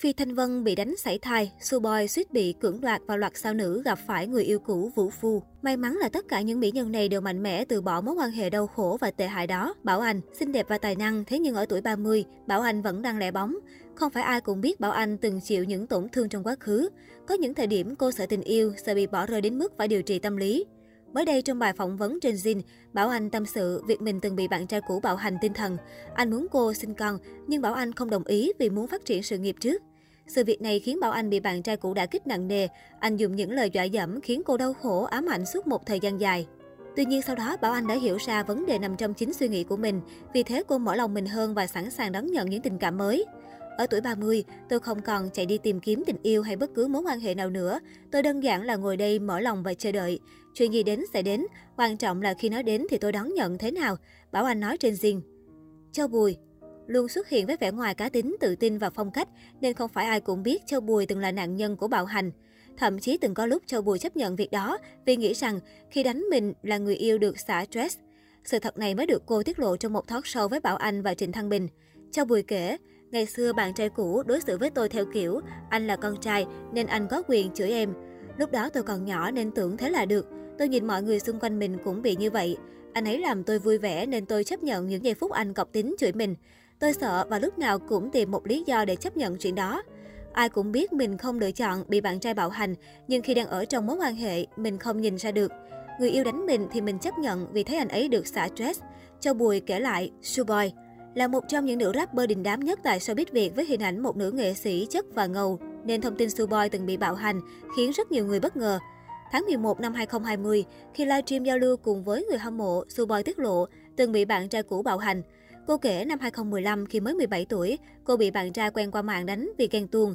Phi Thanh Vân bị đánh sảy thai, Boy suýt bị cưỡng đoạt và loạt sao nữ gặp phải người yêu cũ Vũ Phu. May mắn là tất cả những mỹ nhân này đều mạnh mẽ từ bỏ mối quan hệ đau khổ và tệ hại đó. Bảo Anh, xinh đẹp và tài năng, thế nhưng ở tuổi 30, Bảo Anh vẫn đang lẻ bóng. Không phải ai cũng biết Bảo Anh từng chịu những tổn thương trong quá khứ. Có những thời điểm cô sợ tình yêu, sợ bị bỏ rơi đến mức phải điều trị tâm lý. Mới đây trong bài phỏng vấn trên Zin, Bảo Anh tâm sự việc mình từng bị bạn trai cũ bạo hành tinh thần. Anh muốn cô sinh con, nhưng Bảo Anh không đồng ý vì muốn phát triển sự nghiệp trước. Sự việc này khiến Bảo Anh bị bạn trai cũ đã kích nặng nề. Anh dùng những lời dọa dẫm khiến cô đau khổ, ám ảnh suốt một thời gian dài. Tuy nhiên sau đó Bảo Anh đã hiểu ra vấn đề nằm trong chính suy nghĩ của mình, vì thế cô mở lòng mình hơn và sẵn sàng đón nhận những tình cảm mới. Ở tuổi 30, tôi không còn chạy đi tìm kiếm tình yêu hay bất cứ mối quan hệ nào nữa. Tôi đơn giản là ngồi đây mở lòng và chờ đợi. Chuyện gì đến sẽ đến, quan trọng là khi nó đến thì tôi đón nhận thế nào, Bảo Anh nói trên Zing. Châu Bùi Luôn xuất hiện với vẻ ngoài cá tính, tự tin và phong cách, nên không phải ai cũng biết Châu Bùi từng là nạn nhân của bạo hành. Thậm chí từng có lúc Châu Bùi chấp nhận việc đó vì nghĩ rằng khi đánh mình là người yêu được xả stress. Sự thật này mới được cô tiết lộ trong một talk show với Bảo Anh và Trịnh Thăng Bình. Châu Bùi kể, Ngày xưa bạn trai cũ đối xử với tôi theo kiểu anh là con trai nên anh có quyền chửi em. Lúc đó tôi còn nhỏ nên tưởng thế là được. Tôi nhìn mọi người xung quanh mình cũng bị như vậy. Anh ấy làm tôi vui vẻ nên tôi chấp nhận những giây phút anh cọc tính chửi mình. Tôi sợ và lúc nào cũng tìm một lý do để chấp nhận chuyện đó. Ai cũng biết mình không lựa chọn bị bạn trai bạo hành, nhưng khi đang ở trong mối quan hệ, mình không nhìn ra được. Người yêu đánh mình thì mình chấp nhận vì thấy anh ấy được xả stress. Châu Bùi kể lại, Suboy là một trong những nữ rapper đình đám nhất tại showbiz Việt với hình ảnh một nữ nghệ sĩ chất và ngầu, nên thông tin Suboy từng bị bạo hành khiến rất nhiều người bất ngờ. Tháng 11 năm 2020, khi livestream giao lưu cùng với người hâm mộ, Suboy tiết lộ từng bị bạn trai cũ bạo hành. Cô kể năm 2015 khi mới 17 tuổi, cô bị bạn trai quen qua mạng đánh vì ghen tuông.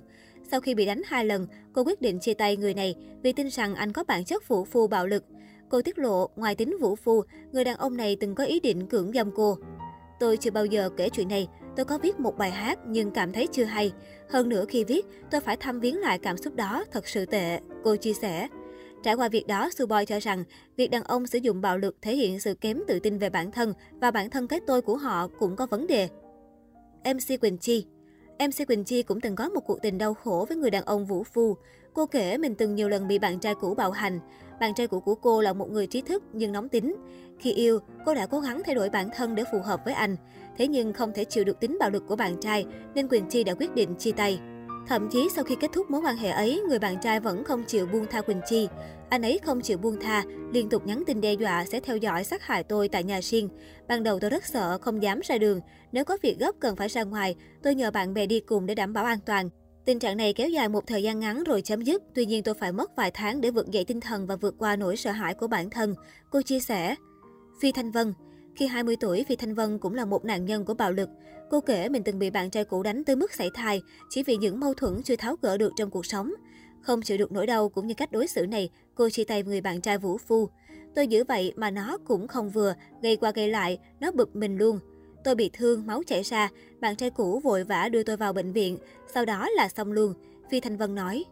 Sau khi bị đánh hai lần, cô quyết định chia tay người này vì tin rằng anh có bản chất vũ phu bạo lực. Cô tiết lộ, ngoài tính vũ phu, người đàn ông này từng có ý định cưỡng dâm cô. Tôi chưa bao giờ kể chuyện này, tôi có viết một bài hát nhưng cảm thấy chưa hay. Hơn nữa khi viết, tôi phải thăm viếng lại cảm xúc đó, thật sự tệ, cô chia sẻ. Trải qua việc đó, Suboy cho rằng việc đàn ông sử dụng bạo lực thể hiện sự kém tự tin về bản thân và bản thân cái tôi của họ cũng có vấn đề. MC Quỳnh Chi MC Quỳnh Chi cũng từng có một cuộc tình đau khổ với người đàn ông Vũ Phu. Cô kể mình từng nhiều lần bị bạn trai cũ bạo hành. Bạn trai cũ của cô là một người trí thức nhưng nóng tính. Khi yêu, cô đã cố gắng thay đổi bản thân để phù hợp với anh. Thế nhưng không thể chịu được tính bạo lực của bạn trai nên Quỳnh Chi đã quyết định chia tay. Thậm chí sau khi kết thúc mối quan hệ ấy, người bạn trai vẫn không chịu buông tha Quỳnh Chi. Anh ấy không chịu buông tha, liên tục nhắn tin đe dọa sẽ theo dõi sát hại tôi tại nhà riêng. Ban đầu tôi rất sợ, không dám ra đường. Nếu có việc gấp cần phải ra ngoài, tôi nhờ bạn bè đi cùng để đảm bảo an toàn. Tình trạng này kéo dài một thời gian ngắn rồi chấm dứt, tuy nhiên tôi phải mất vài tháng để vực dậy tinh thần và vượt qua nỗi sợ hãi của bản thân. Cô chia sẻ. Phi Thanh Vân khi 20 tuổi, Phi Thanh Vân cũng là một nạn nhân của bạo lực. Cô kể mình từng bị bạn trai cũ đánh tới mức sảy thai, chỉ vì những mâu thuẫn chưa tháo gỡ được trong cuộc sống. Không chịu được nỗi đau cũng như cách đối xử này, cô chia tay người bạn trai Vũ Phu. Tôi giữ vậy mà nó cũng không vừa, gây qua gây lại, nó bực mình luôn. Tôi bị thương, máu chảy ra, bạn trai cũ vội vã đưa tôi vào bệnh viện, sau đó là xong luôn, Phi Thanh Vân nói.